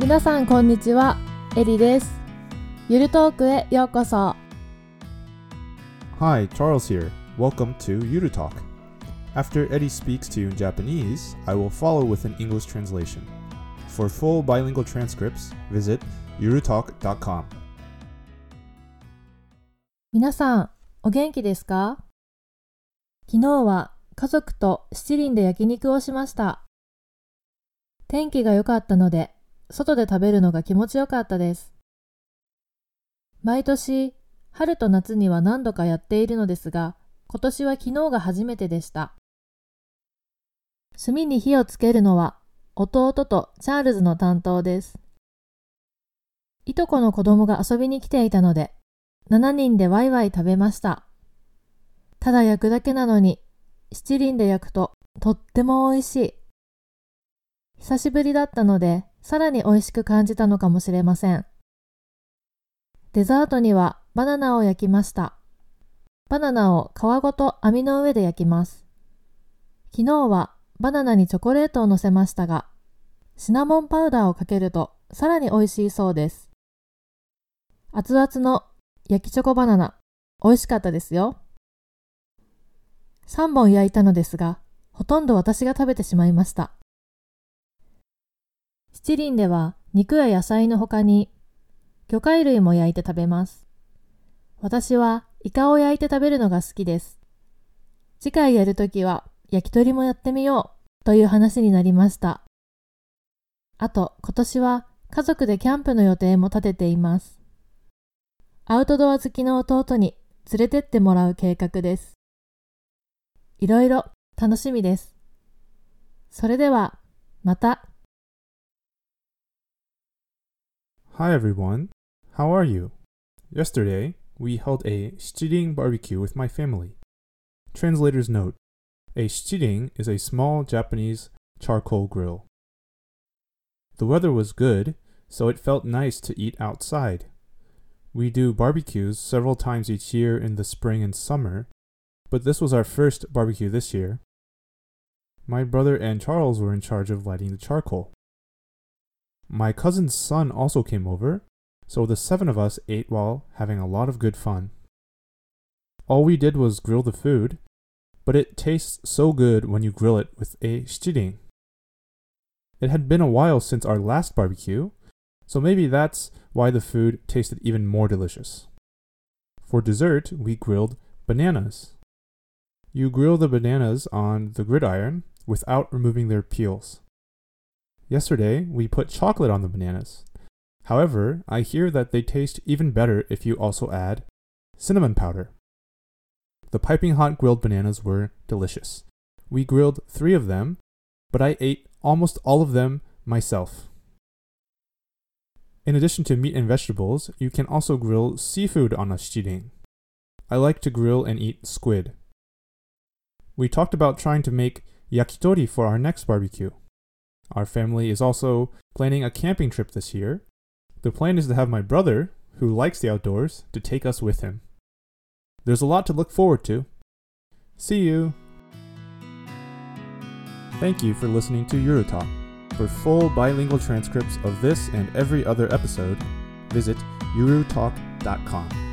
皆さんこんにちは、エリです。ゆるトークへようこそ。Hi, Charles here. Welcome to Yuru Talk. After Eddie speaks to you in Japanese, I will follow with an English translation. For full bilingual transcripts, visit yurutalk.com. 皆さん、お元気ですか昨日は家族と七輪で焼肉をしました。天気が良かったので、外で食べるのが気持ちよかったです。毎年、春と夏には何度かやっているのですが、今年は昨日が初めてでした。炭に火をつけるのは弟とチャールズの担当です。いとこの子供が遊びに来ていたので、7人でワイワイ食べました。ただ焼くだけなのに、七輪で焼くととっても美味しい。久しぶりだったので、さらに美味しく感じたのかもしれません。デザートにはバナナを焼きました。バナナを皮ごと網の上で焼きます。昨日はバナナにチョコレートを乗せましたが、シナモンパウダーをかけるとさらに美味しいそうです。熱々の焼きチョコバナナ、美味しかったですよ。3本焼いたのですが、ほとんど私が食べてしまいました。七輪では肉や野菜の他に魚介類も焼いて食べます。私はイカを焼いて食べるのが好きです。次回やるときは焼き鳥もやってみようという話になりました。あと今年は家族でキャンプの予定も立てています。アウトドア好きの弟に連れてってもらう計画です。いろいろ楽しみです。それでは、また。Hi everyone. How are you? Yesterday, we held a shichiring barbecue with my family. Translator's note A shichiring is a small Japanese charcoal grill. The weather was good, so it felt nice to eat outside. We do barbecues several times each year in the spring and summer, but this was our first barbecue this year. My brother and Charles were in charge of lighting the charcoal. My cousin's son also came over, so the seven of us ate while having a lot of good fun. All we did was grill the food, but it tastes so good when you grill it with a shichiring. It had been a while since our last barbecue, so maybe that's why the food tasted even more delicious. For dessert, we grilled bananas. You grill the bananas on the gridiron without removing their peels. Yesterday, we put chocolate on the bananas. However, I hear that they taste even better if you also add cinnamon powder. The piping hot grilled bananas were delicious. We grilled three of them, but I ate almost all of them myself. In addition to meat and vegetables, you can also grill seafood on a shichiring. I like to grill and eat squid. We talked about trying to make yakitori for our next barbecue. Our family is also planning a camping trip this year. The plan is to have my brother, who likes the outdoors, to take us with him. There's a lot to look forward to. See you! Thank you for listening to Eurotalk. For full bilingual transcripts of this and every other episode, visit eurotalk.com.